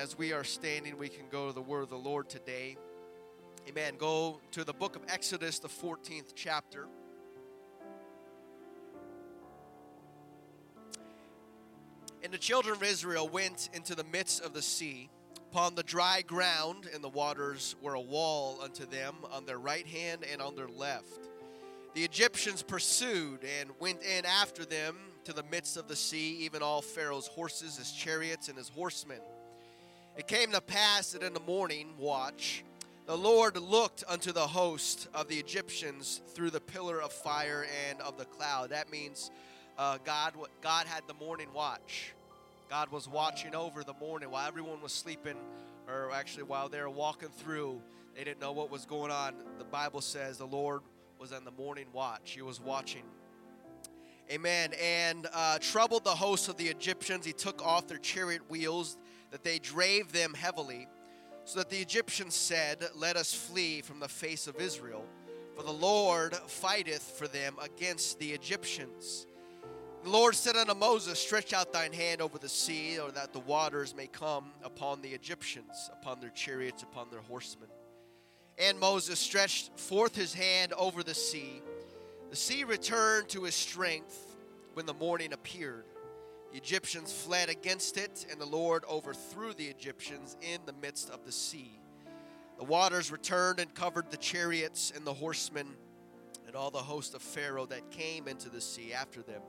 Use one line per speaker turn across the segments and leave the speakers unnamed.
As we are standing, we can go to the word of the Lord today. Amen. Go to the book of Exodus, the 14th chapter. And the children of Israel went into the midst of the sea, upon the dry ground, and the waters were a wall unto them on their right hand and on their left. The Egyptians pursued and went in after them to the midst of the sea, even all Pharaoh's horses, his chariots, and his horsemen. It came to pass that in the morning watch, the Lord looked unto the host of the Egyptians through the pillar of fire and of the cloud. That means uh, God, God had the morning watch. God was watching over the morning while everyone was sleeping, or actually while they were walking through. They didn't know what was going on. The Bible says the Lord was on the morning watch. He was watching. Amen. And uh, troubled the host of the Egyptians. He took off their chariot wheels, that they drave them heavily, so that the Egyptians said, Let us flee from the face of Israel, for the Lord fighteth for them against the Egyptians. The Lord said unto Moses, Stretch out thine hand over the sea, or that the waters may come upon the Egyptians, upon their chariots, upon their horsemen. And Moses stretched forth his hand over the sea. The sea returned to his strength when the morning appeared. The Egyptians fled against it, and the Lord overthrew the Egyptians in the midst of the sea. The waters returned and covered the chariots and the horsemen and all the host of Pharaoh that came into the sea after them.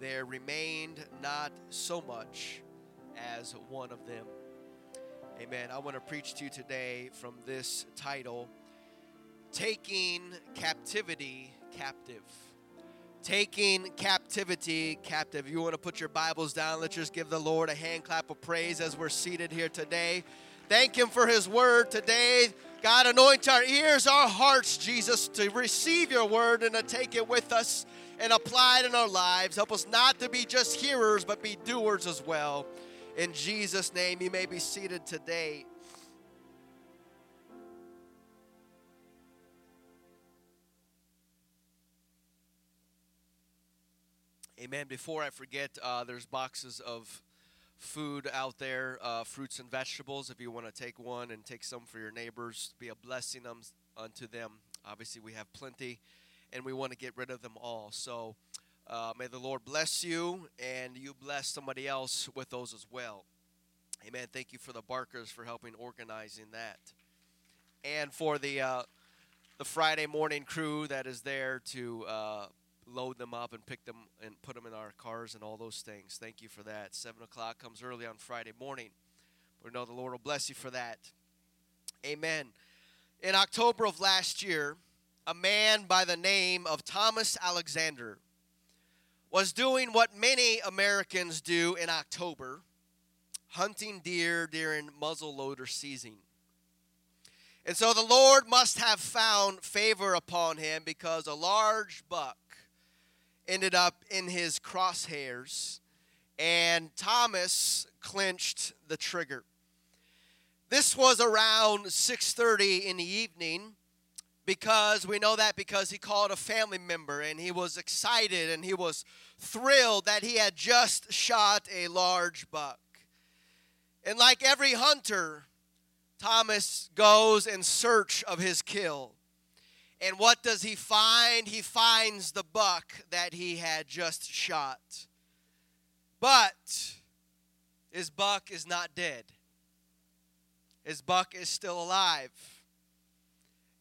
There remained not so much as one of them. Amen. I want to preach to you today from this title Taking Captivity Captive taking captivity captive. You want to put your Bibles down? Let's just give the Lord a hand clap of praise as we're seated here today. Thank Him for His word today. God, anoint our ears, our hearts, Jesus, to receive your word and to take it with us and apply it in our lives. Help us not to be just hearers, but be doers as well. In Jesus' name, you may be seated today. Amen. Before I forget, uh, there's boxes of food out there, uh, fruits and vegetables. If you want to take one and take some for your neighbors, be a blessing them, unto them. Obviously, we have plenty, and we want to get rid of them all. So, uh, may the Lord bless you, and you bless somebody else with those as well. Amen. Thank you for the Barkers for helping organizing that, and for the uh, the Friday morning crew that is there to uh, load them up and pick them and put them in our cars and all those things. Thank you for that. Seven o'clock comes early on Friday morning. We know the Lord will bless you for that. Amen. In October of last year, a man by the name of Thomas Alexander was doing what many Americans do in October hunting deer during muzzleloader season. And so the Lord must have found favor upon him because a large buck ended up in his crosshairs, and Thomas clinched the trigger. This was around 6:30 in the evening because we know that because he called a family member and he was excited and he was thrilled that he had just shot a large buck. And like every hunter, Thomas goes in search of his kill. And what does he find? He finds the buck that he had just shot. But his buck is not dead, his buck is still alive.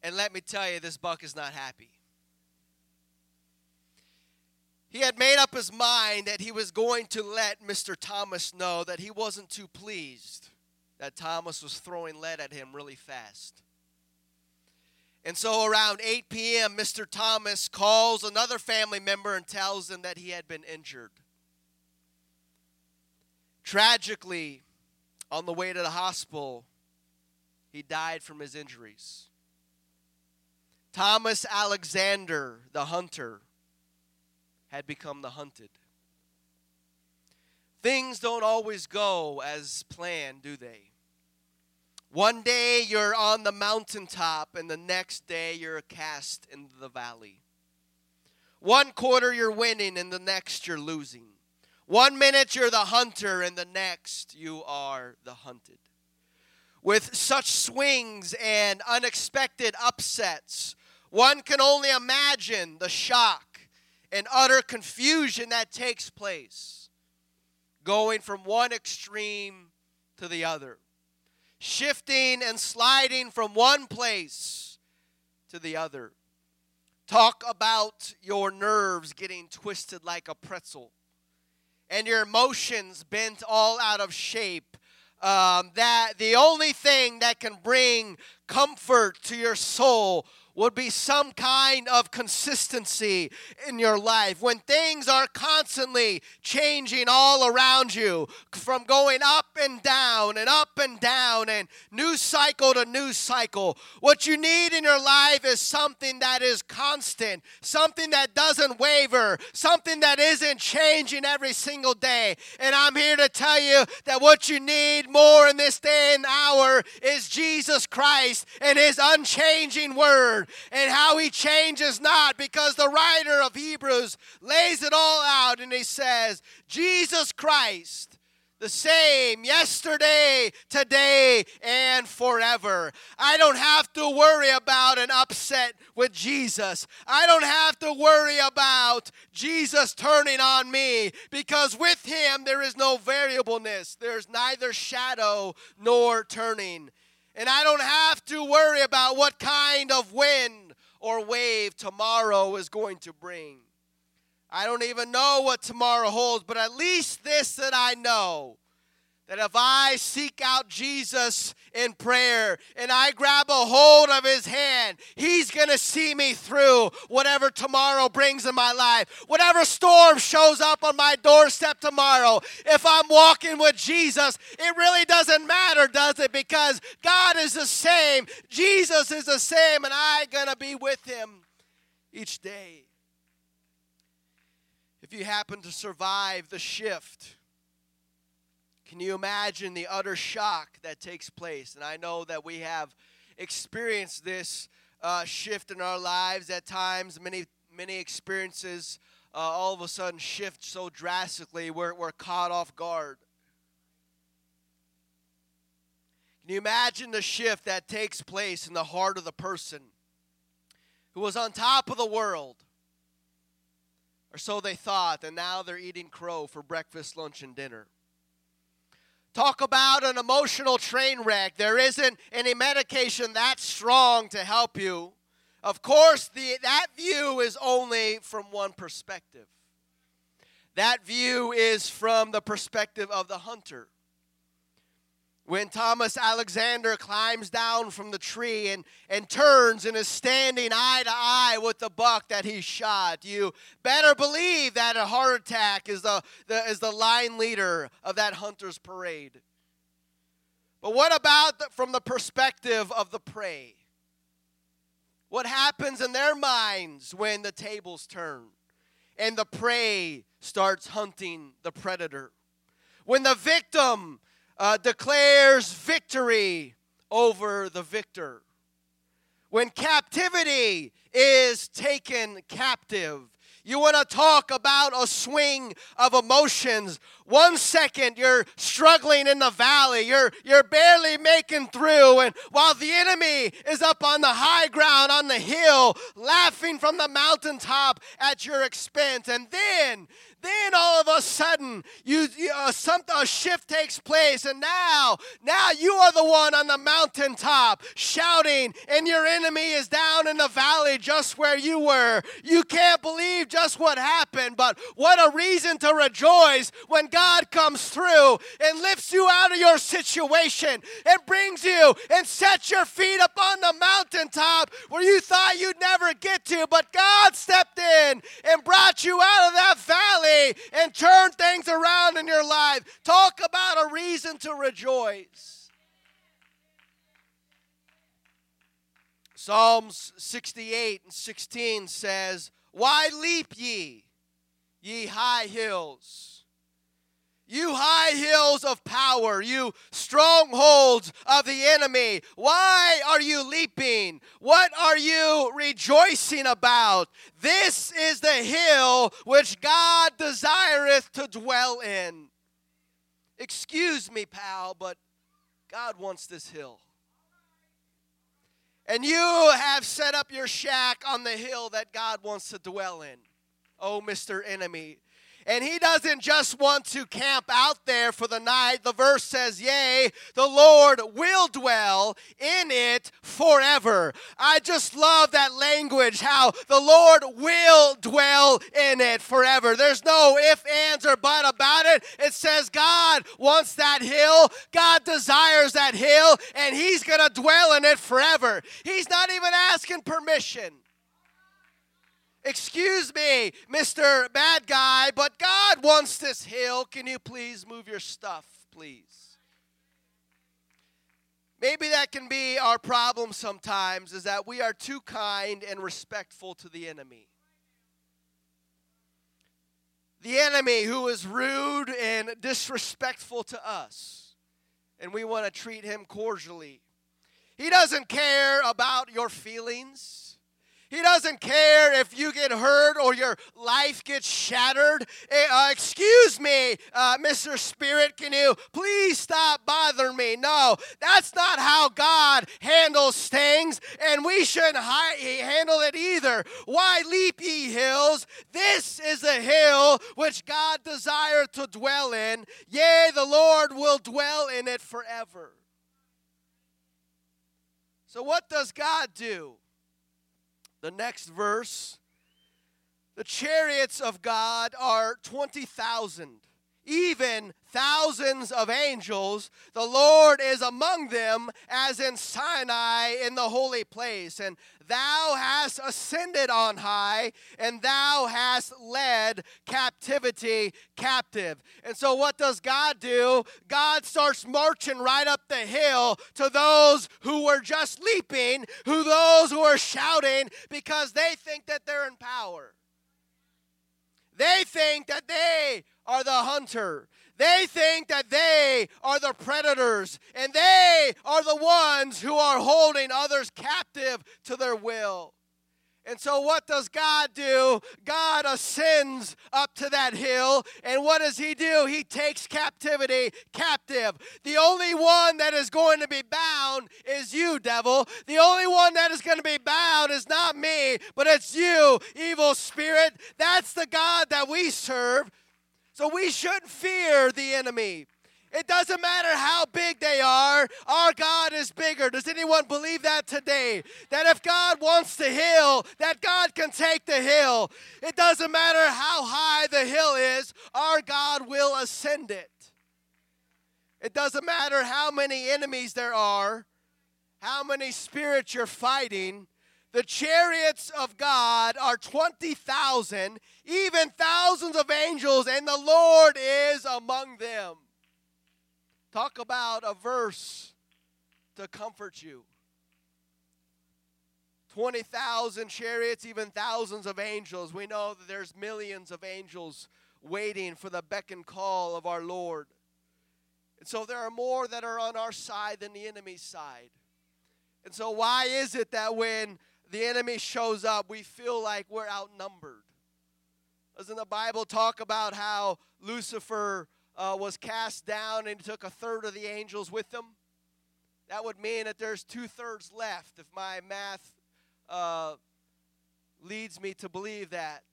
And let me tell you, this buck is not happy. He had made up his mind that he was going to let Mr. Thomas know that he wasn't too pleased that Thomas was throwing lead at him really fast. And so around 8 p.m., Mr. Thomas calls another family member and tells them that he had been injured. Tragically, on the way to the hospital, he died from his injuries. Thomas Alexander, the hunter, had become the hunted. Things don't always go as planned, do they? One day you're on the mountaintop, and the next day you're cast into the valley. One quarter you're winning, and the next you're losing. One minute you're the hunter, and the next you are the hunted. with such swings and unexpected upsets, one can only imagine the shock and utter confusion that takes place going from one extreme to the other, shifting and sliding from one place to the other. Talk about your nerves getting twisted like a pretzel and your emotions bent all out of shape. Um, that the only thing that can bring comfort to your soul would be some kind of consistency in your life. When things are constantly changing all around you, from going up and down and up and down and new cycle to new cycle, what you need in your life is something that is constant, something that doesn't waver, something that isn't changing every single day. And I'm here to tell you that what you need more in this day and hour is Jesus Christ and His unchanging Word and how he changes not because the writer of Hebrews lays it all out and he says, Jesus Christ the same yesterday, today, and forever. I don't have to worry about an upset with Jesus. I don't have to worry about Jesus turning on me because with him there is no variableness, there's neither shadow nor turning. And I don't have to worry about what kind of wind or wave tomorrow is going to bring. I don't even know what tomorrow holds, but at least this that I know that if I seek out Jesus in prayer and I grab a hold of his hand, he's going to see me through whatever tomorrow brings in my life. Whatever storm shows up on my doorstep tomorrow, if I'm walking with Jesus, it really doesn't matter, does it? Because God is the same, Jesus is the same, and I'm going to be with him each day. If you happen to survive the shift, can you imagine the utter shock that takes place? And I know that we have experienced this uh, shift in our lives at times. Many, many experiences uh, all of a sudden shift so drastically, we're, we're caught off guard. Can you imagine the shift that takes place in the heart of the person who was on top of the world? Or so they thought, and now they're eating crow for breakfast, lunch, and dinner. Talk about an emotional train wreck. There isn't any medication that strong to help you. Of course, the, that view is only from one perspective. That view is from the perspective of the hunter. When Thomas Alexander climbs down from the tree and, and turns and is standing eye to eye with the buck that he shot, you better believe that a heart attack is the, the, is the line leader of that hunter's parade. But what about the, from the perspective of the prey? What happens in their minds when the tables turn and the prey starts hunting the predator? When the victim uh, declares victory over the victor. When captivity is taken captive, you want to talk about a swing of emotions. One second you're struggling in the valley, you're, you're barely making through, and while the enemy is up on the high ground on the hill, laughing from the mountaintop at your expense. And then then all of a sudden, you, you uh, some, a shift takes place, and now, now you are the one on the mountaintop shouting, and your enemy is down in the valley just where you were. You can't believe just what happened, but what a reason to rejoice when God comes through and lifts you out of your situation and brings you and sets your feet up on the mountaintop where you thought you'd never get to, but God stepped in and brought you out of that valley and turn things around in your life. Talk about a reason to rejoice. Psalms 68 and 16 says, Why leap ye, ye high hills? You high hills of power, you strongholds of the enemy, why are you leaping? What are you rejoicing about? This is the hill which God desireth to dwell in. Excuse me, pal, but God wants this hill. And you have set up your shack on the hill that God wants to dwell in. Oh, Mr. Enemy. And he doesn't just want to camp out there for the night. The verse says, Yea, the Lord will dwell in it forever. I just love that language, how the Lord will dwell in it forever. There's no if, ands, or but about it. It says God wants that hill, God desires that hill, and he's going to dwell in it forever. He's not even asking permission. Excuse me, Mr. Bad Guy, but God wants this hill. Can you please move your stuff, please? Maybe that can be our problem sometimes is that we are too kind and respectful to the enemy. The enemy who is rude and disrespectful to us, and we want to treat him cordially. He doesn't care about your feelings. He doesn't care if you get hurt or your life gets shattered. Eh, uh, excuse me, uh, Mr. Spirit, can you please stop bothering me? No, that's not how God handles things, and we shouldn't hi- handle it either. Why leap ye hills? This is the hill which God desires to dwell in. Yea, the Lord will dwell in it forever. So, what does God do? The next verse the chariots of God are 20,000, even thousands of angels. The Lord is among them, as in Sinai in the holy place. And thou hast ascended on high, and thou hast led captivity captive. And so, what does God do? God starts marching right up the hill to those who were just leaping, who those who are shouting because they think that they're in power. They think that they are the hunter. They think that they are the predators and they are the ones who are holding others captive to their will. And so, what does God do? God ascends up to that hill, and what does He do? He takes captivity captive. The only one that is going to be bound is you, devil. The only one that is going to be bound is not me, but it's you, evil spirit. That's the God that we serve. So we shouldn't fear the enemy. It doesn't matter how big they are, our God is bigger. Does anyone believe that today? That if God wants to heal, that God can take the hill. It doesn't matter how high the hill is, our God will ascend it. It doesn't matter how many enemies there are, how many spirits you're fighting, the chariots of God are 20,000, even thousands of angels, and the Lord is among them. Talk about a verse to comfort you. 20,000 chariots, even thousands of angels. We know that there's millions of angels waiting for the beck and call of our Lord. And so there are more that are on our side than the enemy's side. And so, why is it that when the enemy shows up, we feel like we're outnumbered. Doesn't the Bible talk about how Lucifer uh, was cast down and took a third of the angels with him? That would mean that there's two thirds left if my math uh, leads me to believe that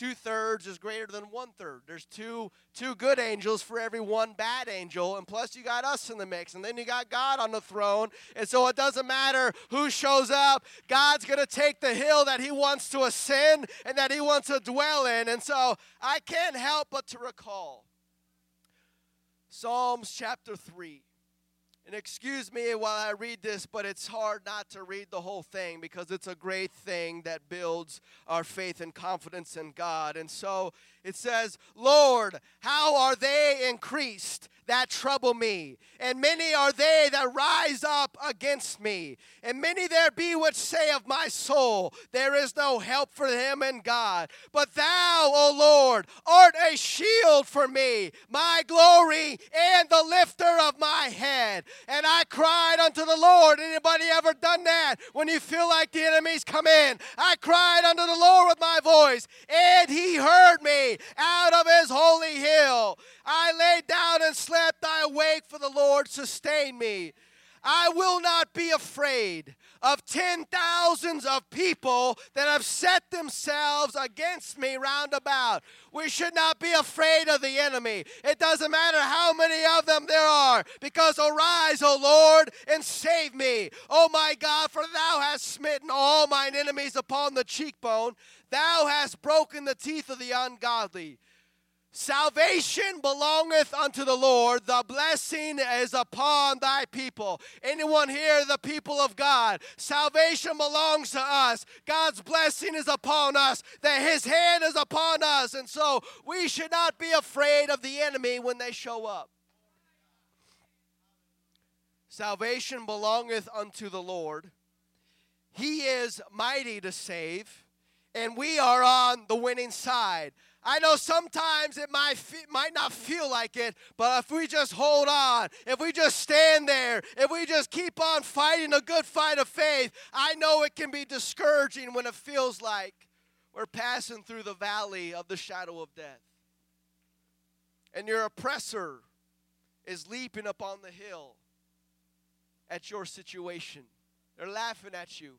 two thirds is greater than one third. There's two two good angels for every one bad angel, and plus you got us in the mix, and then you got God on the throne. And so it doesn't matter who shows up. God's gonna take the hill that He wants to ascend and that He wants to dwell in. And so I can't help but to recall Psalms chapter three. And excuse me while I read this, but it's hard not to read the whole thing because it's a great thing that builds our faith and confidence in God. And so it says, Lord, how are they increased that trouble me? And many are they that rise up against me. And many there be which say of my soul, There is no help for him in God. But thou, O Lord, art a shield for me, my glory, and the lifter of my head. And I cried unto the Lord. Anybody ever done that when you feel like the enemies come in? I cried unto the Lord with my voice, and he heard me out of his holy hill. I lay down and slept, I awake, for the Lord sustain me. I will not be afraid of ten thousands of people that have set themselves against me round about. We should not be afraid of the enemy. It doesn't matter how many of them there are, because arise, O Lord, and save me. O my God, for thou hast smitten all mine enemies upon the cheekbone. Thou hast broken the teeth of the ungodly. Salvation belongeth unto the Lord. The blessing is upon thy people. Anyone here, the people of God? Salvation belongs to us. God's blessing is upon us, that his hand is upon us. And so we should not be afraid of the enemy when they show up. Salvation belongeth unto the Lord. He is mighty to save, and we are on the winning side. I know sometimes it might, fe- might not feel like it, but if we just hold on, if we just stand there, if we just keep on fighting a good fight of faith, I know it can be discouraging when it feels like we're passing through the valley of the shadow of death. And your oppressor is leaping up on the hill at your situation. They're laughing at you.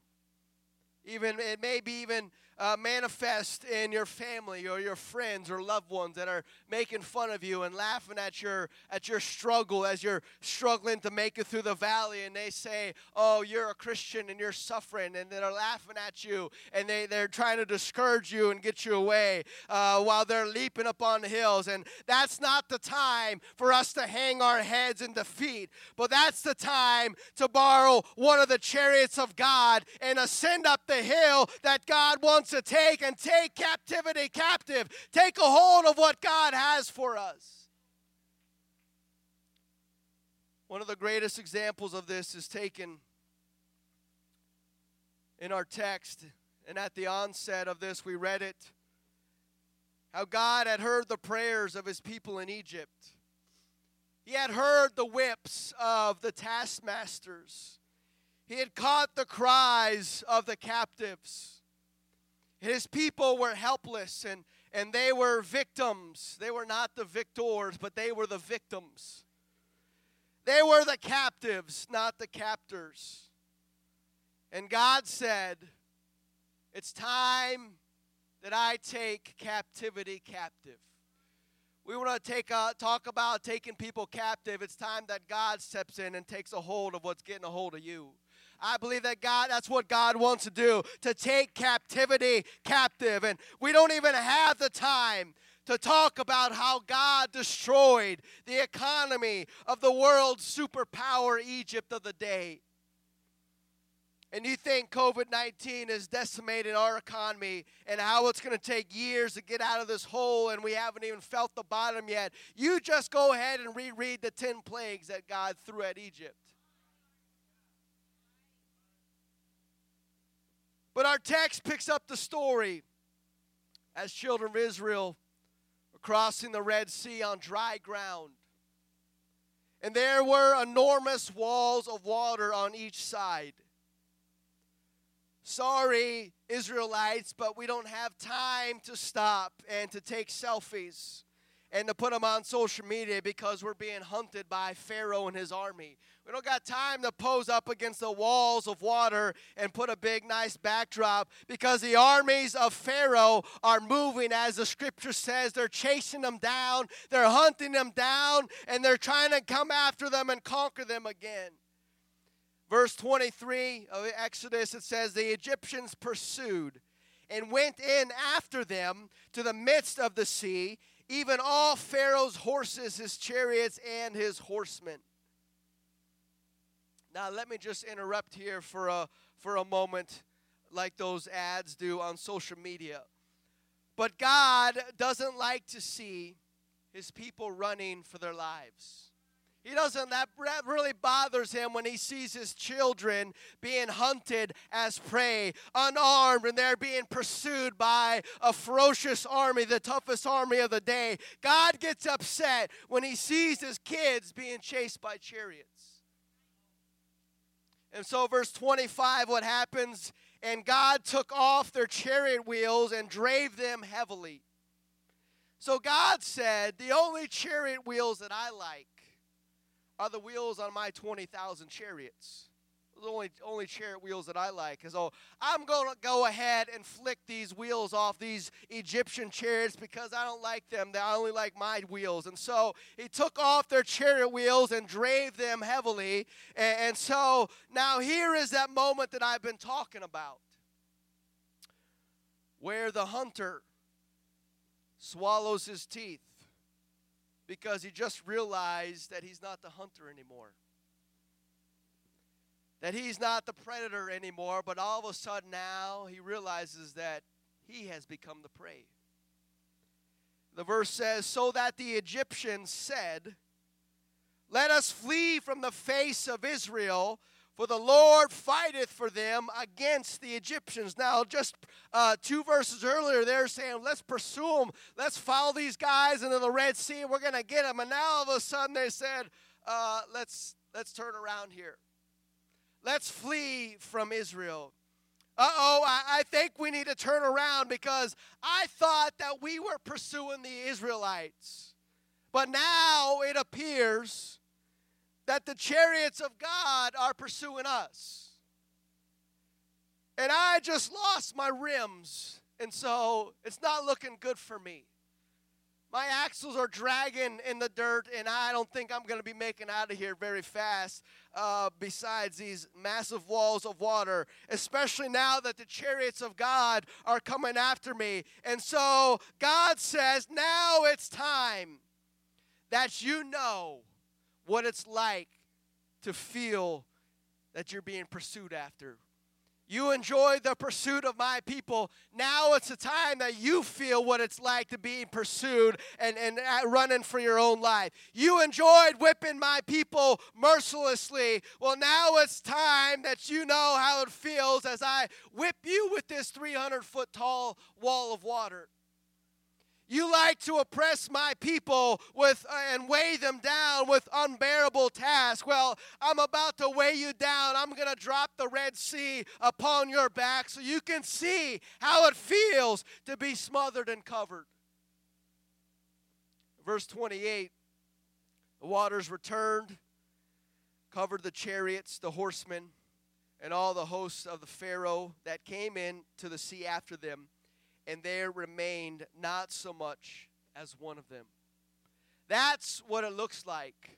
Even it may be even uh, manifest in your family or your friends or loved ones that are making fun of you and laughing at your at your struggle as you're struggling to make it through the valley. And they say oh you're a christian and you're suffering. And they're laughing at you and they, they're trying to discourage you and get you away uh, while they're leaping up on the hills. And that's not the time for us to hang our heads in defeat but that's the time to borrow one of the chariots of god and ascend up the hill that god wants to take and take captivity captive. Take a hold of what God has for us. One of the greatest examples of this is taken in our text. And at the onset of this, we read it how God had heard the prayers of his people in Egypt. He had heard the whips of the taskmasters. He had caught the cries of the captives. His people were helpless and, and they were victims. They were not the victors, but they were the victims. They were the captives, not the captors. And God said, It's time that I take captivity captive. We want to take a, talk about taking people captive. It's time that God steps in and takes a hold of what's getting a hold of you. I believe that God, that's what God wants to do, to take captivity captive. And we don't even have the time to talk about how God destroyed the economy of the world's superpower, Egypt of the day. And you think COVID 19 has decimated our economy and how it's going to take years to get out of this hole and we haven't even felt the bottom yet. You just go ahead and reread the 10 plagues that God threw at Egypt. But our text picks up the story as children of Israel were crossing the Red Sea on dry ground. And there were enormous walls of water on each side. Sorry, Israelites, but we don't have time to stop and to take selfies and to put them on social media because we're being hunted by Pharaoh and his army. We don't got time to pose up against the walls of water and put a big, nice backdrop because the armies of Pharaoh are moving, as the scripture says. They're chasing them down, they're hunting them down, and they're trying to come after them and conquer them again. Verse 23 of Exodus, it says, The Egyptians pursued and went in after them to the midst of the sea, even all Pharaoh's horses, his chariots, and his horsemen. Now, let me just interrupt here for a, for a moment, like those ads do on social media. But God doesn't like to see his people running for their lives. He doesn't, that really bothers him when he sees his children being hunted as prey, unarmed, and they're being pursued by a ferocious army, the toughest army of the day. God gets upset when he sees his kids being chased by chariots. And so, verse 25, what happens? And God took off their chariot wheels and drave them heavily. So God said, The only chariot wheels that I like are the wheels on my 20,000 chariots. The only, only chariot wheels that I like. So I'm going to go ahead and flick these wheels off these Egyptian chariots because I don't like them. I only like my wheels. And so he took off their chariot wheels and drave them heavily. And, and so now here is that moment that I've been talking about where the hunter swallows his teeth because he just realized that he's not the hunter anymore. That he's not the predator anymore, but all of a sudden now he realizes that he has become the prey. The verse says, So that the Egyptians said, Let us flee from the face of Israel, for the Lord fighteth for them against the Egyptians. Now, just uh, two verses earlier, they're saying, let's pursue them. Let's follow these guys into the Red Sea. We're going to get them. And now all of a sudden they said, uh, let's, let's turn around here. Let's flee from Israel. Uh oh, I, I think we need to turn around because I thought that we were pursuing the Israelites. But now it appears that the chariots of God are pursuing us. And I just lost my rims, and so it's not looking good for me. My axles are dragging in the dirt, and I don't think I'm going to be making out of here very fast. Uh, besides these massive walls of water, especially now that the chariots of God are coming after me. And so God says, Now it's time that you know what it's like to feel that you're being pursued after. You enjoyed the pursuit of my people. Now it's the time that you feel what it's like to be pursued and, and running for your own life. You enjoyed whipping my people mercilessly. Well, now it's time that you know how it feels as I whip you with this 300 foot tall wall of water. You like to oppress my people with uh, and weigh them down with unbearable tasks. Well, I'm about to weigh you down. I'm going to drop the Red Sea upon your back so you can see how it feels to be smothered and covered. Verse 28 The waters returned, covered the chariots, the horsemen, and all the hosts of the Pharaoh that came in to the sea after them and there remained not so much as one of them. That's what it looks like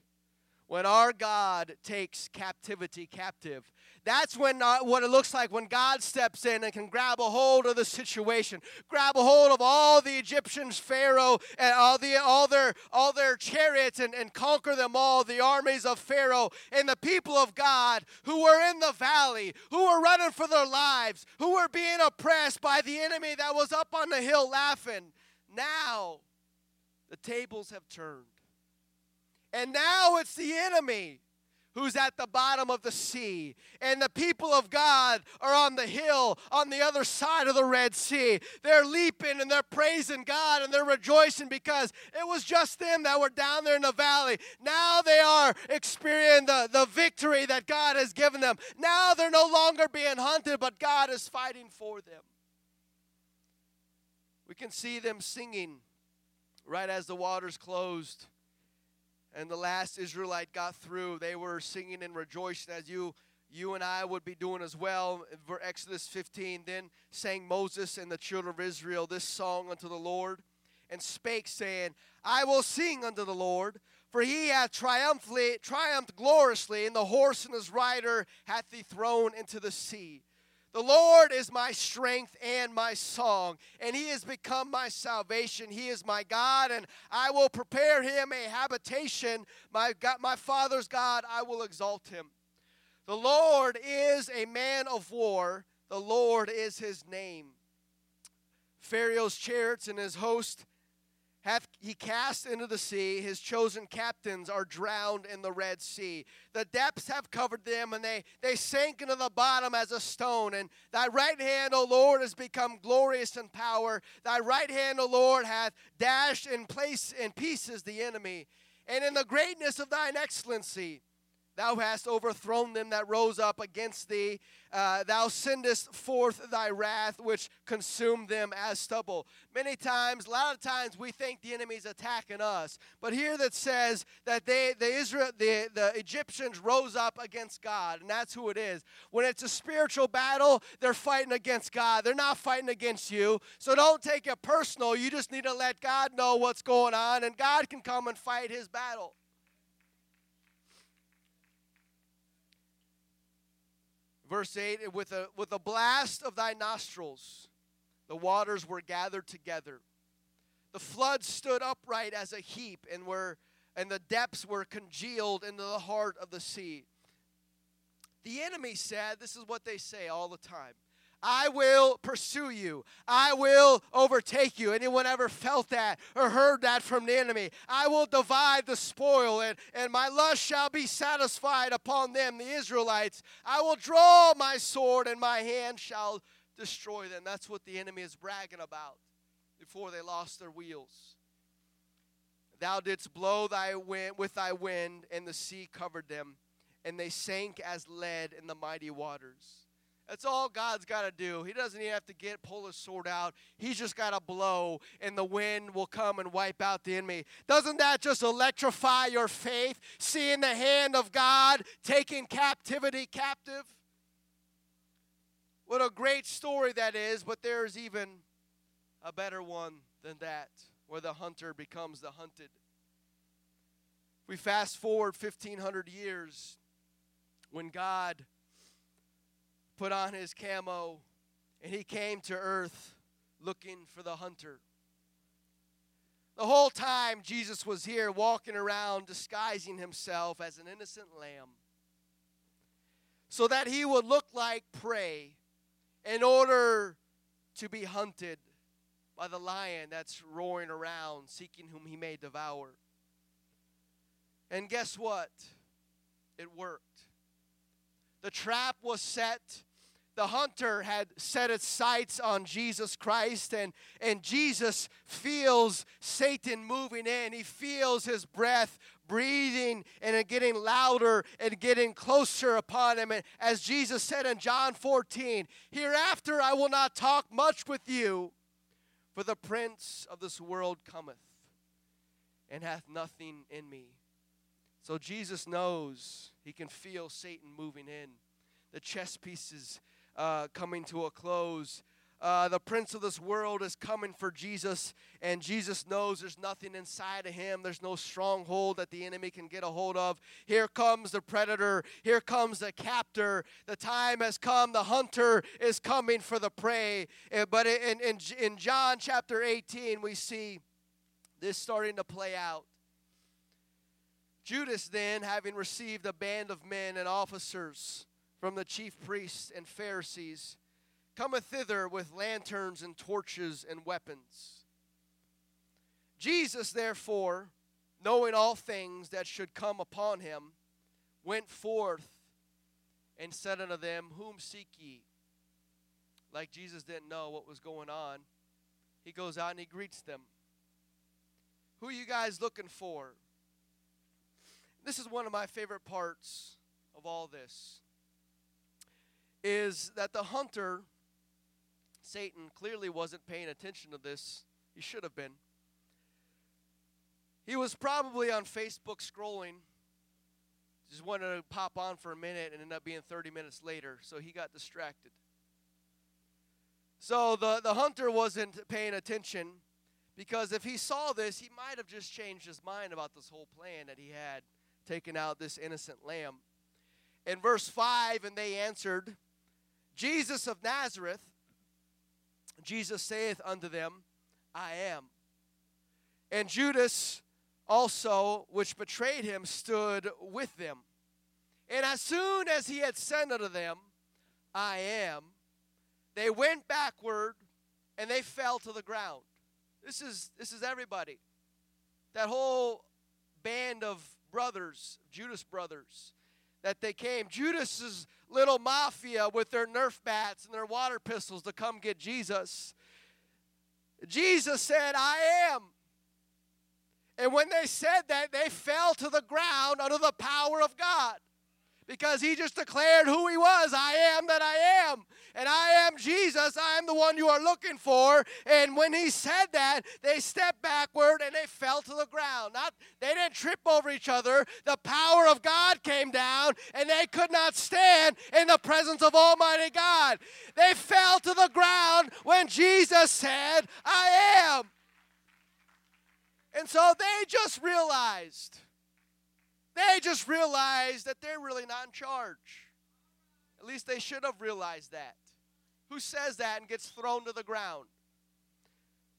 when our God takes captivity captive. That's when uh, what it looks like when God steps in and can grab a hold of the situation, grab a hold of all the Egyptians, Pharaoh, and all the all their all their chariots, and, and conquer them all, the armies of Pharaoh and the people of God who were in the valley, who were running for their lives, who were being oppressed by the enemy that was up on the hill laughing. Now the tables have turned. And now it's the enemy who's at the bottom of the sea. And the people of God are on the hill on the other side of the Red Sea. They're leaping and they're praising God and they're rejoicing because it was just them that were down there in the valley. Now they are experiencing the, the victory that God has given them. Now they're no longer being hunted, but God is fighting for them. We can see them singing right as the waters closed and the last Israelite got through, they were singing and rejoicing as you you and I would be doing as well. For Exodus 15, then sang Moses and the children of Israel this song unto the Lord, and spake, saying, I will sing unto the Lord, for he hath triumphantly triumphed gloriously, and the horse and his rider hath he thrown into the sea. The Lord is my strength and my song, and he has become my salvation. He is my God, and I will prepare him a habitation. My, God, my father's God, I will exalt him. The Lord is a man of war, the Lord is his name. Pharaoh's chariots and his host hath he cast into the sea. His chosen captains are drowned in the Red Sea. The depths have covered them, and they, they sank into the bottom as a stone. And thy right hand, O Lord, has become glorious in power. Thy right hand, O Lord, hath dashed in place in pieces the enemy. And in the greatness of thine excellency, Thou hast overthrown them that rose up against thee. Uh, thou sendest forth thy wrath, which consumed them as stubble. Many times, a lot of times, we think the enemy's attacking us. But here that says that they, the Israel, the, the Egyptians rose up against God, and that's who it is. When it's a spiritual battle, they're fighting against God. They're not fighting against you. So don't take it personal. You just need to let God know what's going on, and God can come and fight his battle. Verse 8 with a, with a blast of thy nostrils, the waters were gathered together. The floods stood upright as a heap, and, were, and the depths were congealed into the heart of the sea. The enemy said, This is what they say all the time I will pursue you. I will overtake you. Anyone ever felt that or heard that from the enemy? I will divide the spoil, and, and my lust shall be satisfied upon them, the Israelites. I will draw my sword, and my hand shall destroy them. That's what the enemy is bragging about before they lost their wheels. Thou didst blow thy wind with thy wind, and the sea covered them, and they sank as lead in the mighty waters. That's all God's got to do. He doesn't even have to get pull his sword out. He's just got to blow, and the wind will come and wipe out the enemy. Doesn't that just electrify your faith? Seeing the hand of God taking captivity captive. What a great story that is, but there's even a better one than that, where the hunter becomes the hunted. If we fast forward 1,500 years, when God put on his camo, and he came to earth looking for the hunter. The whole time Jesus was here walking around disguising himself as an innocent lamb so that he would look like prey in order to be hunted by the lion that's roaring around seeking whom he may devour. And guess what? It worked. The trap was set. The hunter had set its sights on Jesus Christ, and, and Jesus feels Satan moving in. He feels his breath breathing and getting louder and getting closer upon him. And as Jesus said in John 14, Hereafter I will not talk much with you, for the prince of this world cometh and hath nothing in me. So Jesus knows he can feel Satan moving in, the chess pieces uh, coming to a close. Uh, the prince of this world is coming for Jesus, and Jesus knows there's nothing inside of him. There's no stronghold that the enemy can get a hold of. Here comes the predator. Here comes the captor. The time has come. The hunter is coming for the prey. Uh, but in, in, in John chapter 18, we see this starting to play out. Judas, then, having received a band of men and officers from the chief priests and Pharisees, cometh thither with lanterns and torches and weapons. Jesus, therefore, knowing all things that should come upon him, went forth and said unto them, Whom seek ye? Like Jesus didn't know what was going on, he goes out and he greets them. Who are you guys looking for? This is one of my favorite parts of all this. Is that the hunter, Satan, clearly wasn't paying attention to this. He should have been. He was probably on Facebook scrolling, just wanted to pop on for a minute and end up being 30 minutes later, so he got distracted. So the, the hunter wasn't paying attention because if he saw this, he might have just changed his mind about this whole plan that he had taken out this innocent lamb. In verse 5, and they answered, Jesus of Nazareth, Jesus saith unto them, I am. And Judas also, which betrayed him, stood with them. And as soon as he had said unto them, I am, they went backward and they fell to the ground. This is this is everybody. That whole band of brothers, Judas brothers, that they came. Judas's little mafia with their Nerf bats and their water pistols to come get Jesus. Jesus said, I am. And when they said that, they fell to the ground under the power of God. because he just declared who he was. I am that I am. And I am Jesus. I am the one you are looking for. And when he said that, they stepped backward and they fell to the ground. Not they didn't trip over each other. The power of God came down and they could not stand in the presence of Almighty God. They fell to the ground when Jesus said, I am. And so they just realized they just realized that they're really not in charge. At least they should have realized that. Who says that and gets thrown to the ground?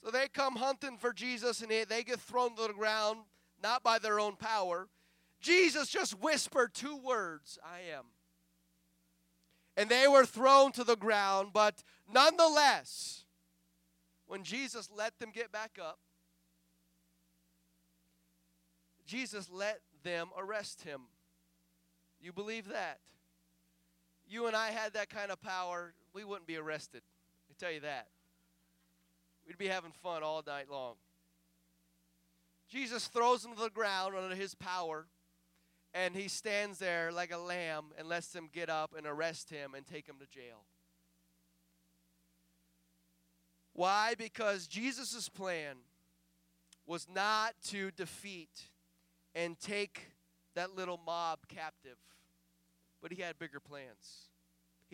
So they come hunting for Jesus and they get thrown to the ground, not by their own power. Jesus just whispered two words I am. And they were thrown to the ground, but nonetheless, when Jesus let them get back up, Jesus let them arrest him. You believe that? You and I had that kind of power, we wouldn't be arrested. I tell you that. We'd be having fun all night long. Jesus throws them to the ground under his power, and he stands there like a lamb and lets them get up and arrest him and take him to jail. Why? Because Jesus' plan was not to defeat and take that little mob captive. But he had bigger plans.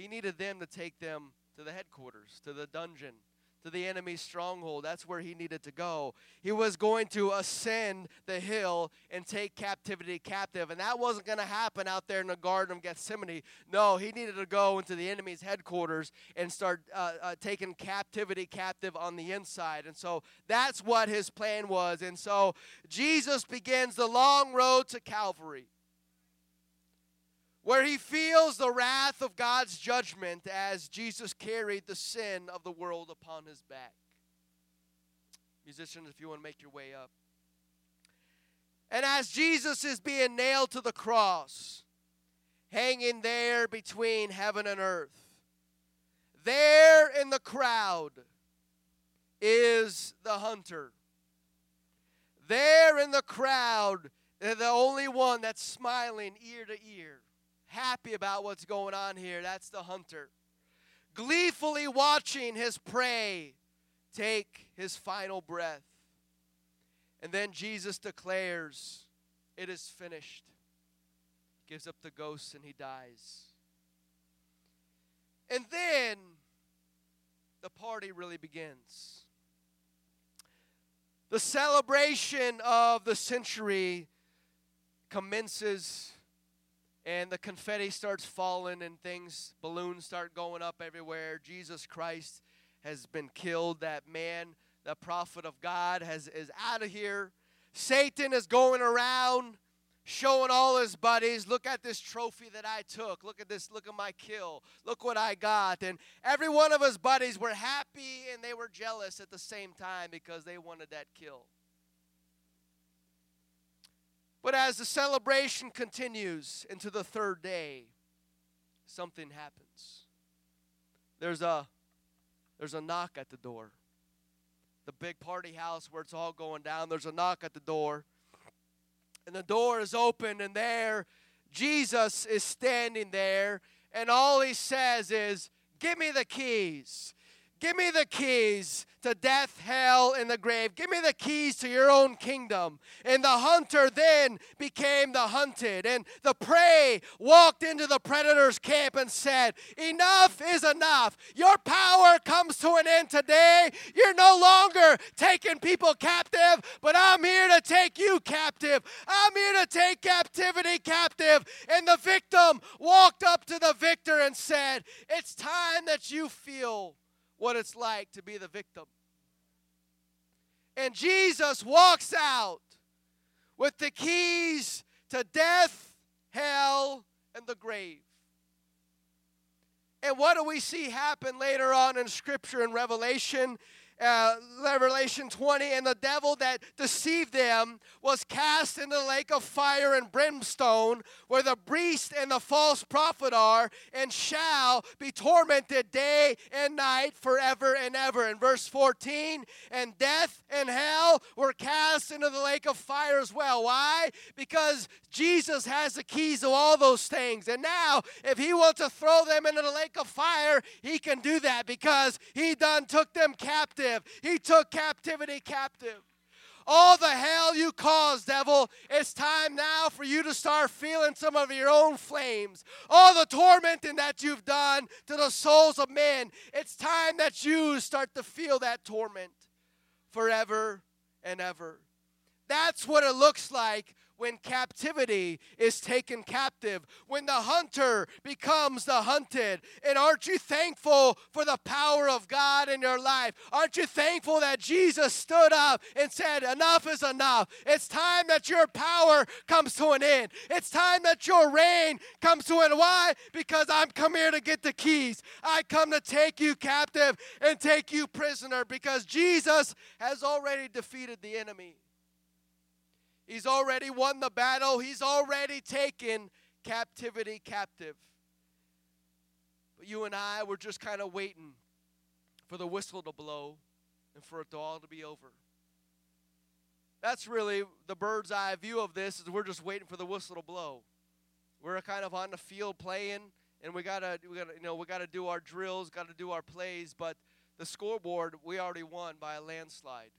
He needed them to take them to the headquarters, to the dungeon, to the enemy's stronghold. That's where he needed to go. He was going to ascend the hill and take captivity captive. And that wasn't going to happen out there in the Garden of Gethsemane. No, he needed to go into the enemy's headquarters and start uh, uh, taking captivity captive on the inside. And so that's what his plan was. And so Jesus begins the long road to Calvary where he feels the wrath of God's judgment as Jesus carried the sin of the world upon his back. Musicians, if you want to make your way up. And as Jesus is being nailed to the cross, hanging there between heaven and earth, there in the crowd is the hunter. There in the crowd, the only one that's smiling ear to ear happy about what's going on here. That's the hunter. Gleefully watching his prey take his final breath. And then Jesus declares, It is finished. Gives up the ghost and he dies. And then the party really begins. The celebration of the century commences and the confetti starts falling and things balloons start going up everywhere. Jesus christ has been killed. That man the prophet of god has is out of here. Satan is going around showing all his buddies look at this trophy that i took. Look at this look at my kill. Look what i got. And every one of his buddies were happy and they were jealous at the same time because they wanted that kill but as the celebration continues into the third day, something happens. There's a there's a knock at the door. The big party house where it's all going down, there's a knock at the door. And the door is open and there Jesus is standing there and all he says is, "Give me the keys." Give me the keys to death, hell, and the grave. Give me the keys to your own kingdom. And the hunter then became the hunted. And the prey walked into the predator's camp and said, Enough is enough. Your power comes to an end today. You're no longer taking people captive, but I'm here to take you captive. I'm here to take captivity captive. And the victim walked up to the victor and said, It's time that you feel what it's like to be the victim. And Jesus walks out with the keys to death, hell, and the grave. And what do we see happen later on in Scripture and Revelation? Uh, Revelation 20, and the devil that deceived them was cast into the lake of fire and brimstone, where the beast and the false prophet are, and shall be tormented day and night forever and ever. In verse 14, and death and hell were cast into the lake of fire as well. Why? Because Jesus has the keys to all those things. And now, if he wants to throw them into the lake of fire, he can do that because he done took them captive. He took captivity captive. All the hell you caused, devil, it's time now for you to start feeling some of your own flames. All the tormenting that you've done to the souls of men, it's time that you start to feel that torment forever and ever. That's what it looks like when captivity is taken captive, when the hunter becomes the hunted. And aren't you thankful for the power of God in your life? Aren't you thankful that Jesus stood up and said, Enough is enough? It's time that your power comes to an end. It's time that your reign comes to an end. Why? Because I'm come here to get the keys. I come to take you captive and take you prisoner because Jesus has already defeated the enemy. He's already won the battle, he's already taken captivity captive. But you and I, we're just kind of waiting for the whistle to blow and for it all to be over. That's really the bird's eye view of this is we're just waiting for the whistle to blow. We're kind of on the field playing and we gotta we gotta you know we gotta do our drills, gotta do our plays, but the scoreboard we already won by a landslide.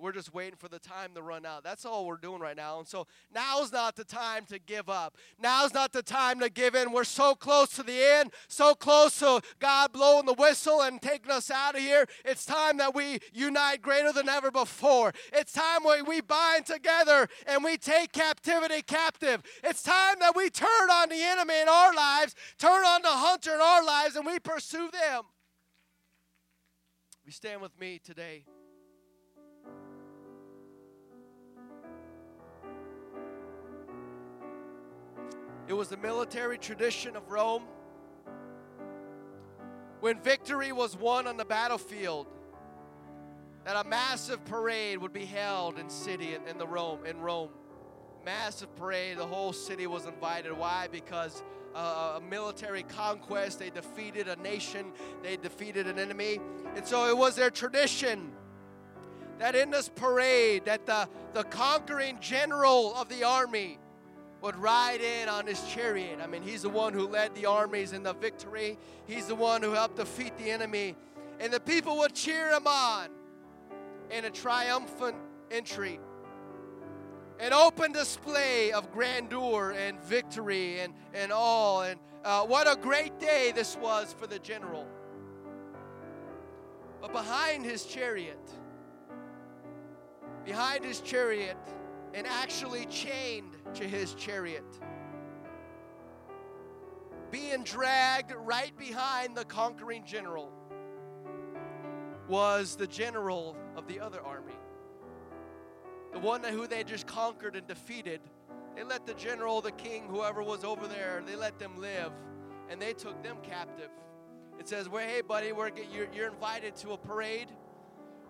We're just waiting for the time to run out. That's all we're doing right now. And so now's not the time to give up. Now's not the time to give in. We're so close to the end, so close to God blowing the whistle and taking us out of here. It's time that we unite greater than ever before. It's time when we bind together and we take captivity captive. It's time that we turn on the enemy in our lives, turn on the hunter in our lives, and we pursue them. We stand with me today. It was the military tradition of Rome. When victory was won on the battlefield, that a massive parade would be held in city in, the Rome in Rome. Massive parade. The whole city was invited. Why? Because uh, a military conquest. They defeated a nation. They defeated an enemy, and so it was their tradition that in this parade, that the the conquering general of the army would ride in on his chariot. I mean, he's the one who led the armies in the victory, he's the one who helped defeat the enemy. And the people would cheer him on in a triumphant entry. An open display of grandeur and victory and, and all. And uh, what a great day this was for the general. But behind his chariot, behind his chariot, and actually chained to his chariot. Being dragged right behind the conquering general was the general of the other army. The one who they just conquered and defeated. They let the general, the king, whoever was over there, they let them live and they took them captive. It says, well, hey, buddy, we're, you're, you're invited to a parade.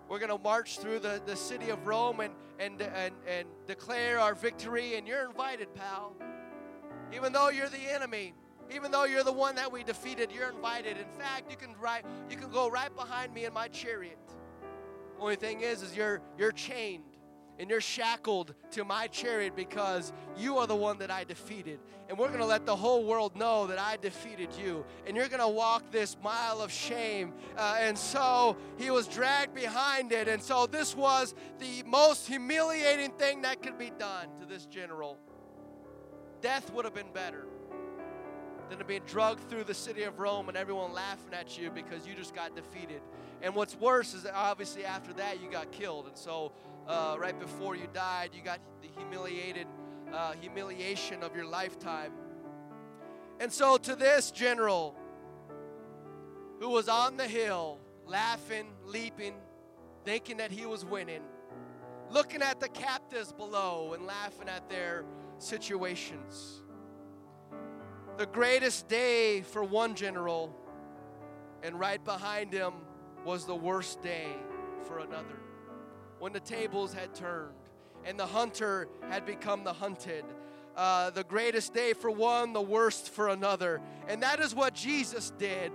We're going to march through the, the city of Rome and, and, and, and declare our victory. And you're invited, pal. Even though you're the enemy, even though you're the one that we defeated, you're invited. In fact, you can ride, you can go right behind me in my chariot. Only thing is, is you're you're chained and you're shackled to my chariot because you are the one that I defeated. And we're going to let the whole world know that I defeated you. And you're going to walk this mile of shame. Uh, and so he was dragged behind it. And so this was the most humiliating thing that could be done to this general. Death would have been better than to be drugged through the city of Rome and everyone laughing at you because you just got defeated. And what's worse is that obviously after that you got killed. And so uh, right before you died, you got the humiliated uh, humiliation of your lifetime. And so to this general who was on the hill, laughing, leaping, thinking that he was winning, looking at the captives below and laughing at their situations. The greatest day for one general, and right behind him was the worst day for another. When the tables had turned and the hunter had become the hunted. Uh, the greatest day for one, the worst for another. And that is what Jesus did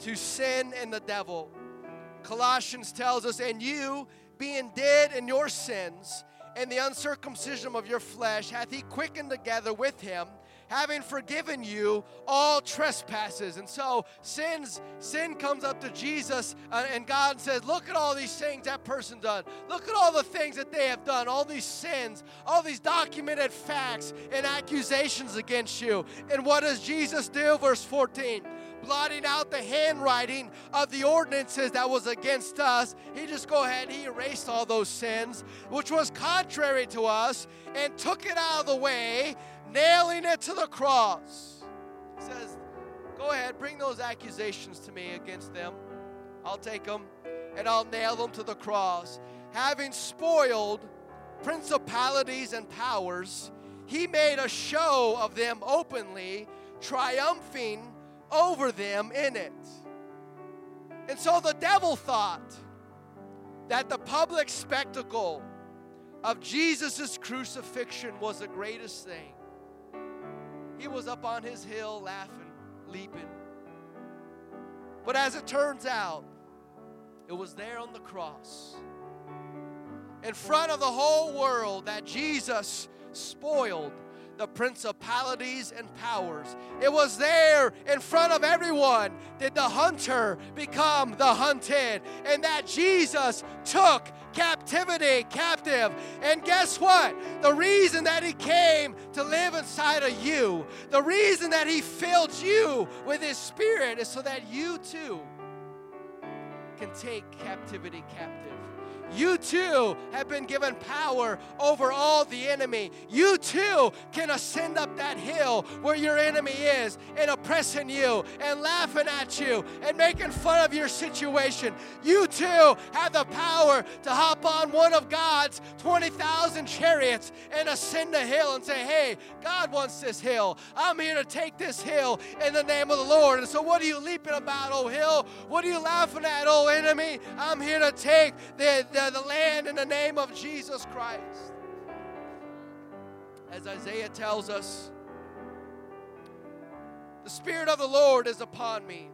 to sin and the devil. Colossians tells us, and you, being dead in your sins and the uncircumcision of your flesh, hath he quickened together with him having forgiven you all trespasses. And so sins, sin comes up to Jesus, uh, and God says, Look at all these things that person done. Look at all the things that they have done, all these sins, all these documented facts and accusations against you. And what does Jesus do? Verse 14 blotting out the handwriting of the ordinances that was against us. He just go ahead, he erased all those sins, which was contrary to us, and took it out of the way, nailing it to the cross. He says, Go ahead, bring those accusations to me against them. I'll take them and I'll nail them to the cross. Having spoiled principalities and powers, he made a show of them openly, triumphing over them in it. And so the devil thought that the public spectacle of Jesus' crucifixion was the greatest thing. He was up on his hill laughing, leaping. But as it turns out, it was there on the cross, in front of the whole world, that Jesus spoiled the principalities and powers. It was there in front of everyone did the hunter become the hunted, and that Jesus took captivity captive. And guess what? The reason that He came to live inside of you, the reason that He filled you with His Spirit is so that you too can take captivity captive. You too have been given power over all the enemy. You too can ascend up that hill where your enemy is and oppressing you and laughing at you and making fun of your situation. You too have the power to hop on one of God's 20,000 chariots and ascend the hill and say, Hey, God wants this hill. I'm here to take this hill in the name of the Lord. And so, what are you leaping about, oh hill? What are you laughing at, oh enemy? I'm here to take the, the the land in the name of Jesus Christ. As Isaiah tells us, the Spirit of the Lord is upon me,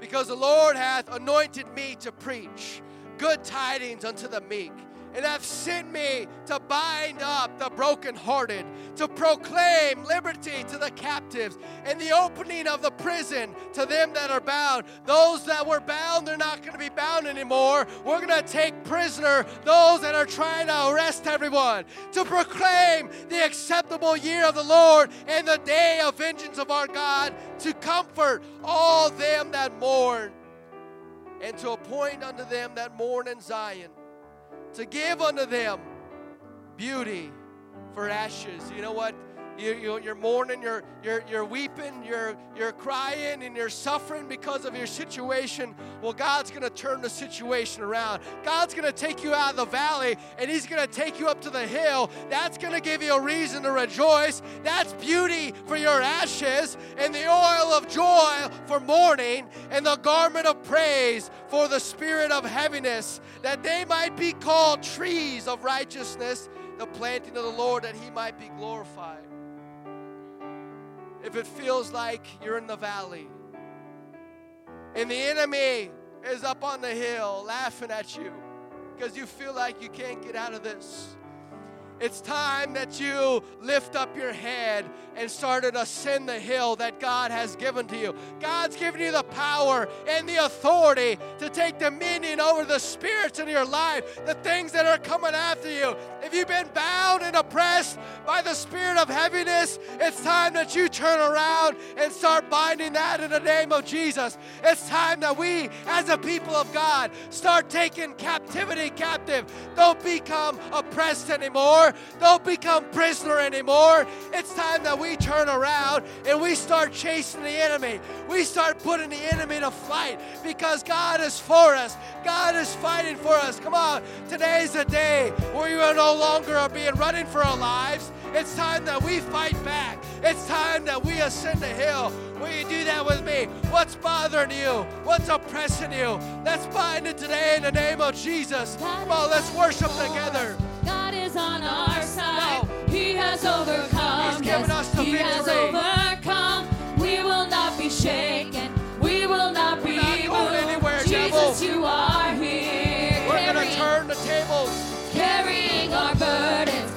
because the Lord hath anointed me to preach good tidings unto the meek and have sent me to bind up the brokenhearted, to proclaim liberty to the captives, and the opening of the prison to them that are bound. Those that were bound, they're not going to be bound anymore. We're going to take prisoner those that are trying to arrest everyone, to proclaim the acceptable year of the Lord and the day of vengeance of our God, to comfort all them that mourn, and to appoint unto them that mourn in Zion to give unto them beauty for ashes. You know what? You, you, are mourning, you're, you're, you're weeping, you're, you're crying, and you're suffering because of your situation. Well, God's going to turn the situation around. God's going to take you out of the valley and He's going to take you up to the hill. That's going to give you a reason to rejoice. That's beauty for your ashes, and the oil of joy for mourning, and the garment of praise for the spirit of heaviness, that they might be called trees of righteousness, the planting of the Lord, that He might be glorified if it feels like you're in the valley and the enemy is up on the hill laughing at you because you feel like you can't get out of this. It's time that you lift up your head and start to ascend the hill that God has given to you. God's given you the power and the authority to take dominion over the spirits in your life, the things that are coming after you. If you've been bound and oppressed by the spirit of heaviness, it's time that you turn around and start binding that in the name of Jesus. It's time that we, as a people of God, start taking captivity captive. Don't become oppressed anymore. Don't become prisoner anymore. It's time that we turn around and we start chasing the enemy. We start putting the enemy to flight because God is for us. God is fighting for us. Come on. Today's the day where you are no longer are being running for our lives. It's time that we fight back. It's time that we ascend the hill. Will you do that with me?
What's bothering you? What's oppressing you? Let's bind it today in the name of Jesus. Come on, let's worship together.
God is on our side. He has overcome.
He's given us the
he has overcome. We will not be shaken. We will not be moved.
Anywhere,
Jesus, you are here.
We're going to turn the tables.
Carrying our burdens.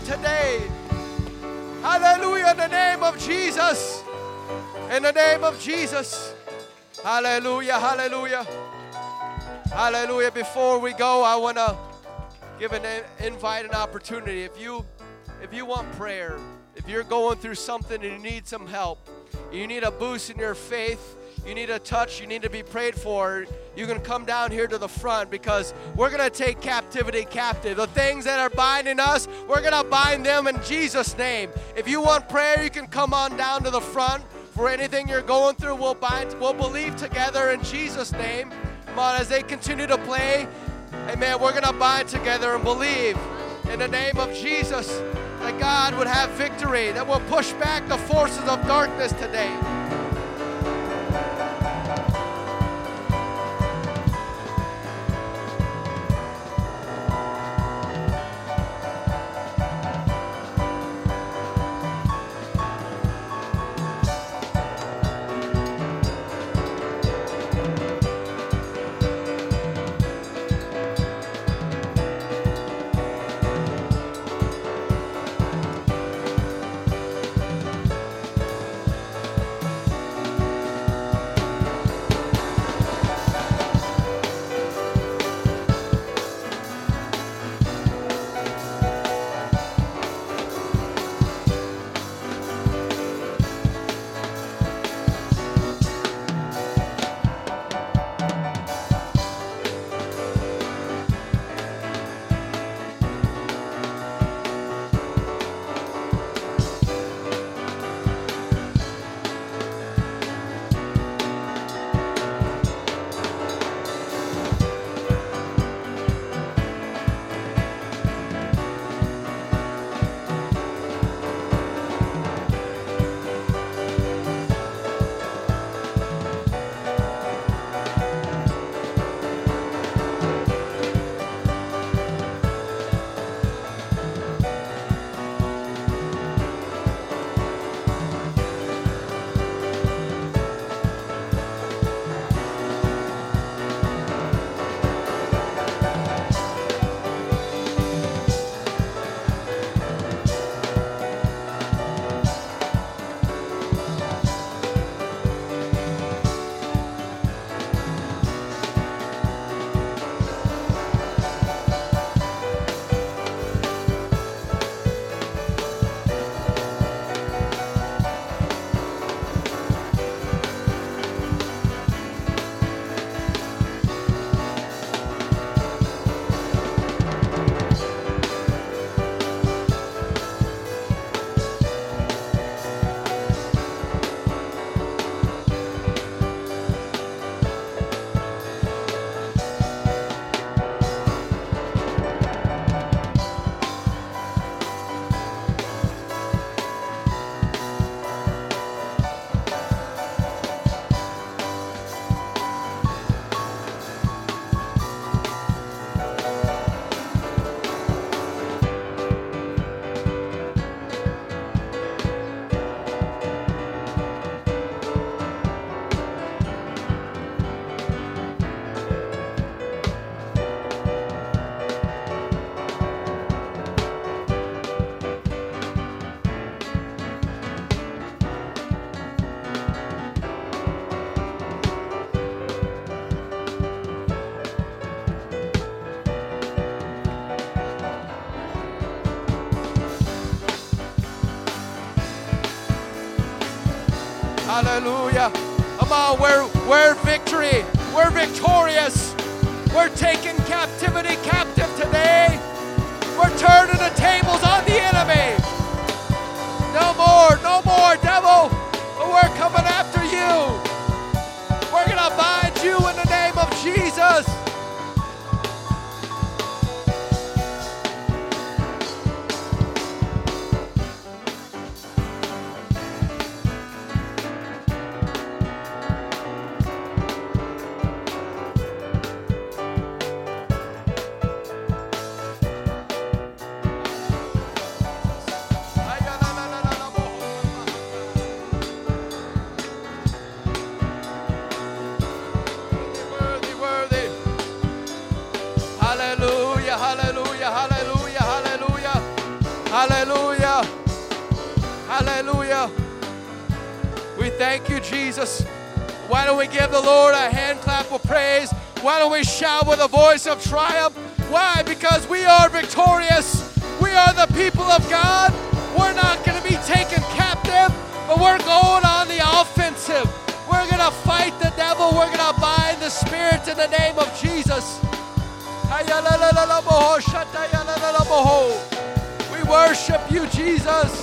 Today. Hallelujah. In the name of Jesus. In the name of Jesus. Hallelujah. Hallelujah. Hallelujah. Before we go, I want to give an invite an opportunity. If you if you want prayer, if you're going through something and you need some help, you need a boost in your faith, you need a touch, you need to be prayed for, you can come down here to the front because we're going to take captivity captive. The things that are binding us, we're going to bind them in Jesus' name. If you want prayer, you can come on down to the front. For anything you're going through, we'll bind, we'll believe together in Jesus' name. Come on, as they continue to play, amen, we're going to bind together and believe in the name of Jesus that God would have victory, that will push back the forces of darkness today. Hallelujah. Come on, we're, we're victory. We're victorious. We're taking captivity captive today. We're turning Why don't we shout with a voice of triumph? Why? Because we are victorious. We are the people of God. We're not going to be taken captive, but we're going on the offensive. We're going to fight the devil. We're going to bind the spirit in the name of Jesus. We worship you, Jesus.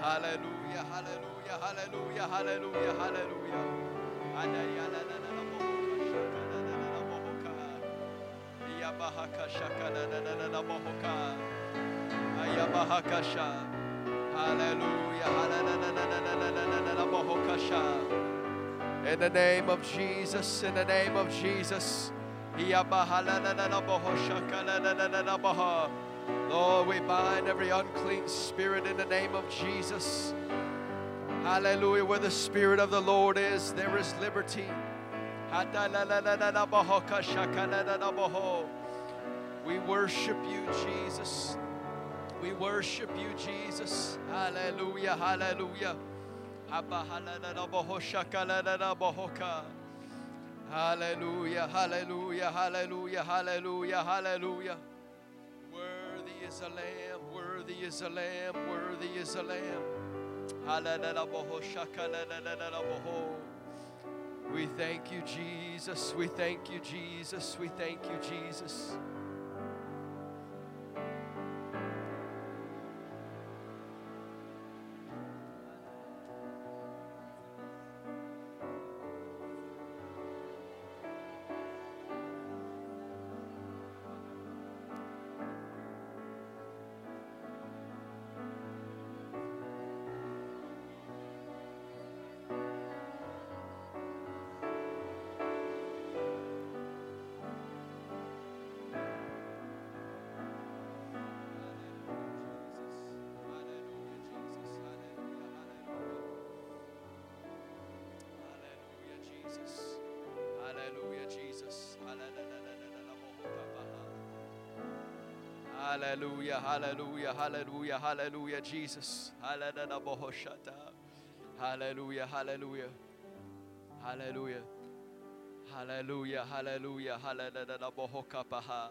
Hallelujah, hallelujah, hallelujah, hallelujah, hallelujah. In the name of Jesus, in the name of Jesus. Lord, we bind every unclean spirit in the name of Jesus. Hallelujah. Where the Spirit of the Lord is, there is liberty. We worship you, Jesus. We worship you, Jesus. Hallelujah, hallelujah. Hallelujah. Hallelujah, hallelujah, hallelujah, hallelujah. Worthy is the Lamb, worthy is the Lamb, worthy is the Lamb. We thank you, Jesus. We thank you, Jesus. We thank you, Jesus. Hallelujah, Jesus. Hallelujah, Hallelujah, Hallelujah, hallelujah Jesus. Hallelujah, hallelujah, hallelujah, hallelujah, hallelujah, hallelujah, hallelujah,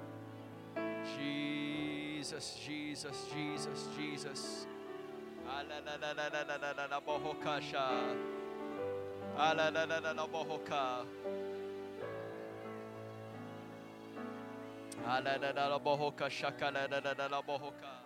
Jesus, Jesus, Jesus, Jesus. Ala da da da bohoka shaka da da da da bohoka.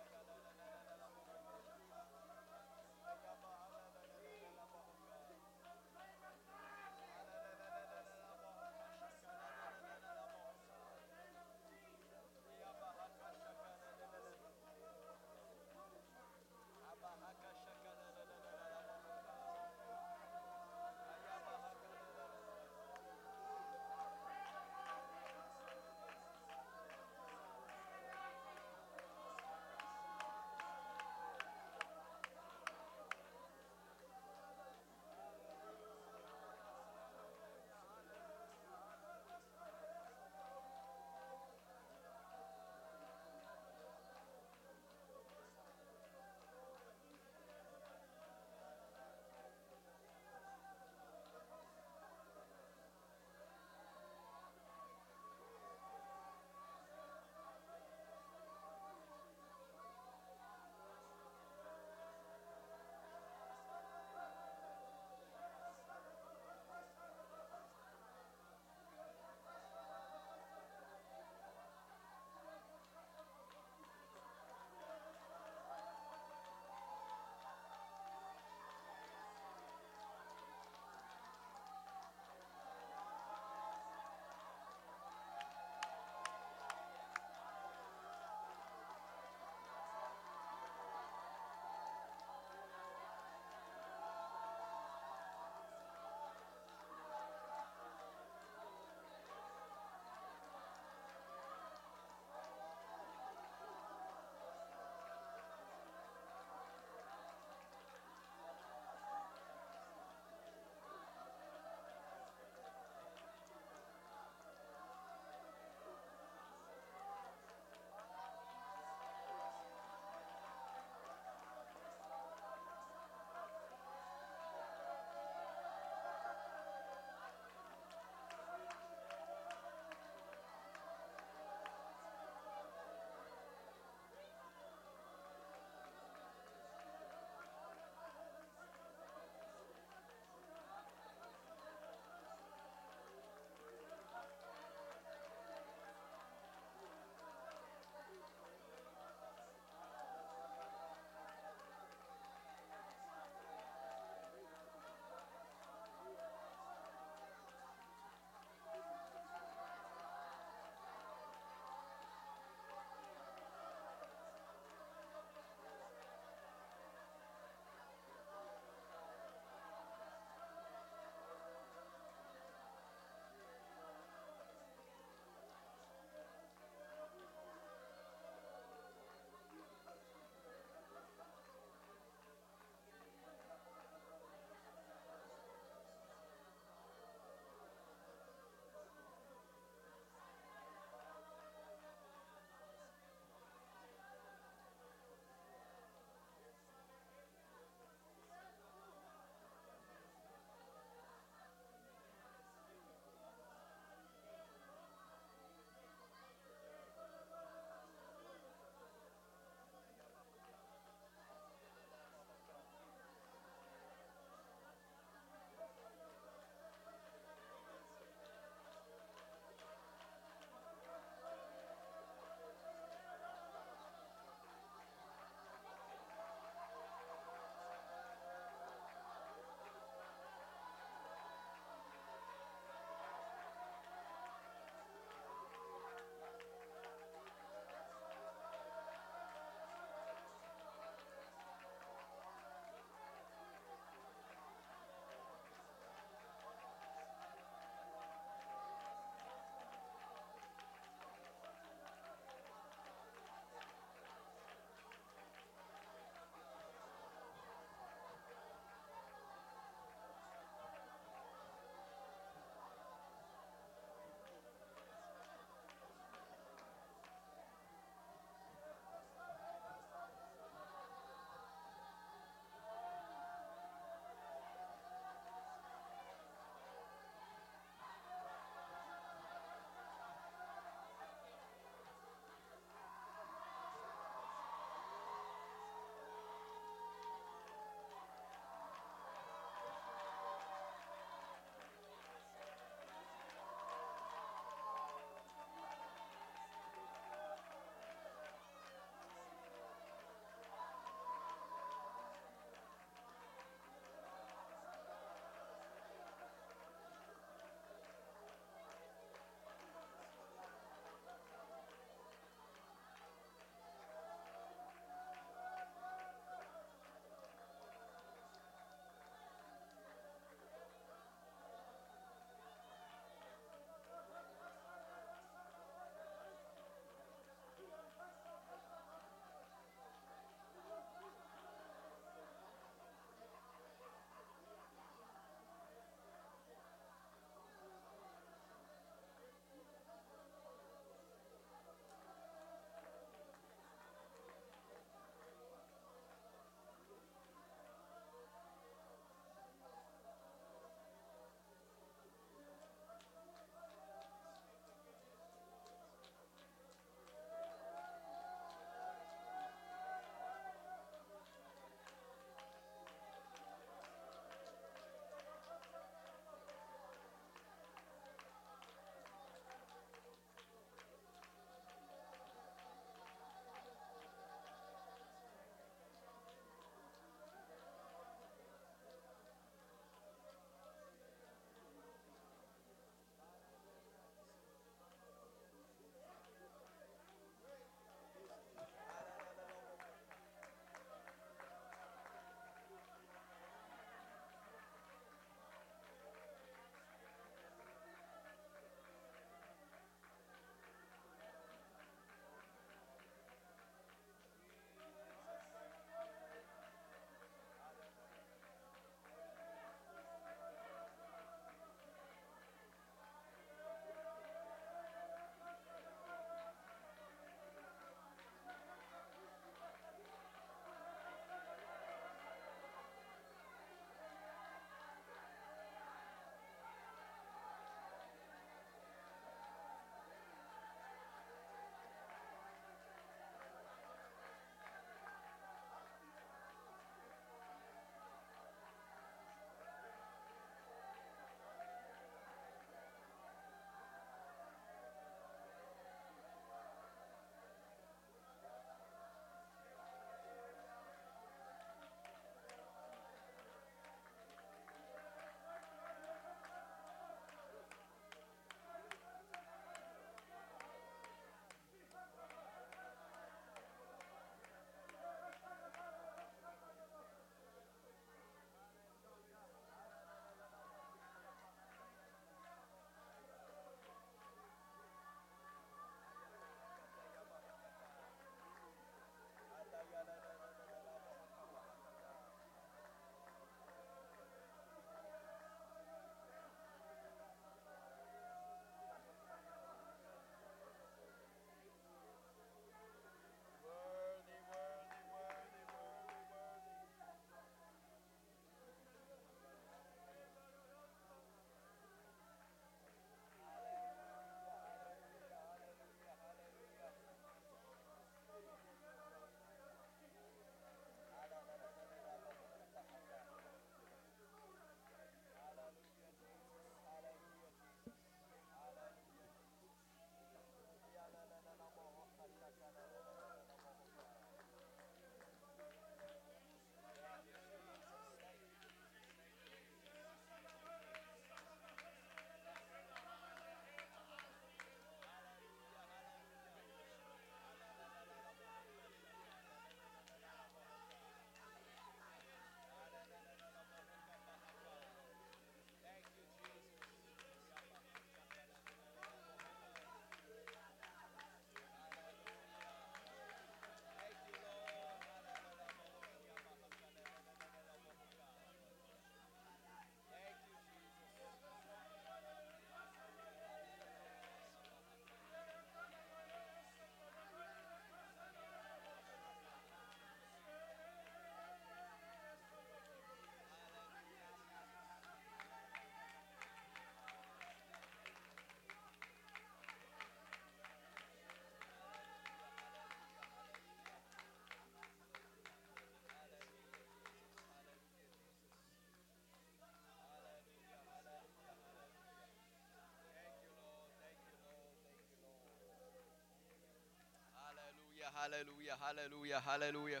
Hallelujah, hallelujah, hallelujah.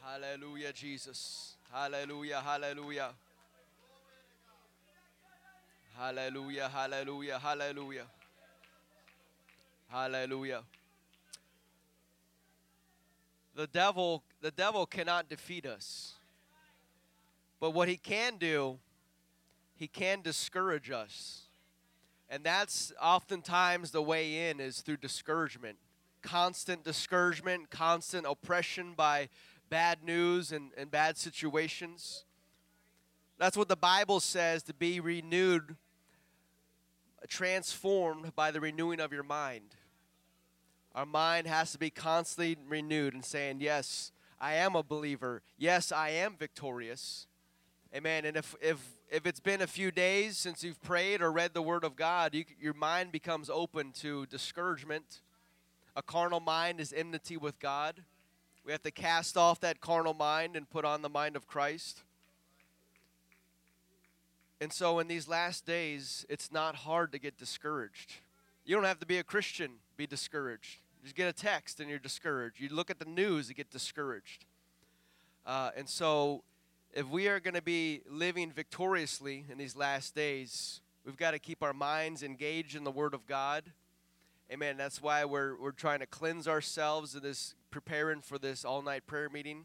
Hallelujah, Jesus. Hallelujah, hallelujah. Hallelujah, hallelujah, hallelujah. Hallelujah. The devil the devil cannot defeat us. But what he can do, he can discourage us. And that's oftentimes the way in is through discouragement. Constant discouragement, constant oppression by bad news and, and bad situations. That's what the Bible says to be renewed, transformed by the renewing of your mind. Our mind has to be constantly renewed and saying, Yes, I am a believer. Yes, I am victorious. Amen. And if, if, if it's been a few days since you've prayed or read the Word of God, you, your mind becomes open to discouragement. A carnal mind is enmity with God. We have to cast off that carnal mind and put on the mind of Christ. And so, in these last days, it's not hard to get discouraged. You don't have to be a Christian, be discouraged. You just get a text and you're discouraged. You look at the news, you get discouraged. Uh, and so, if we are going to be living victoriously in these last days, we've got to keep our minds engaged in the Word of God. Amen. That's why we're, we're trying to cleanse ourselves in this, preparing for this all night prayer meeting.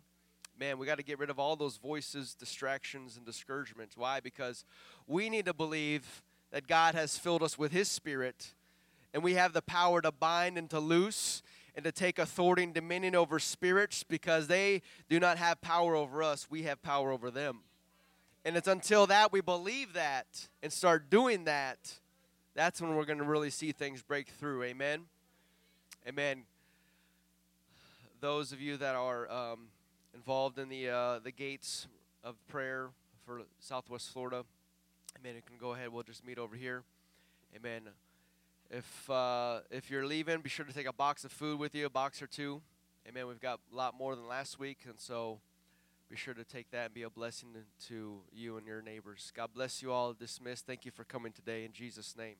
Man, we got to get rid of all those voices, distractions, and discouragements. Why? Because we need to believe that God has filled us with His Spirit, and we have the power to bind and to loose and to take authority and dominion over spirits because they do not have power over us. We have power over them. And it's until that we believe that and start doing that, that's when we're going to really see things break through. Amen. Amen. Those of you that are um, involved in the uh, the gates of prayer for Southwest Florida, amen. You can go ahead. We'll just meet over here. Amen. If uh, if you're leaving, be sure to take a box of food with you, a box or two. Amen. We've got a lot more than last week, and so be sure to take that and be a blessing to you and your neighbors. God bless you all. Dismissed. Thank you for coming today in Jesus' name.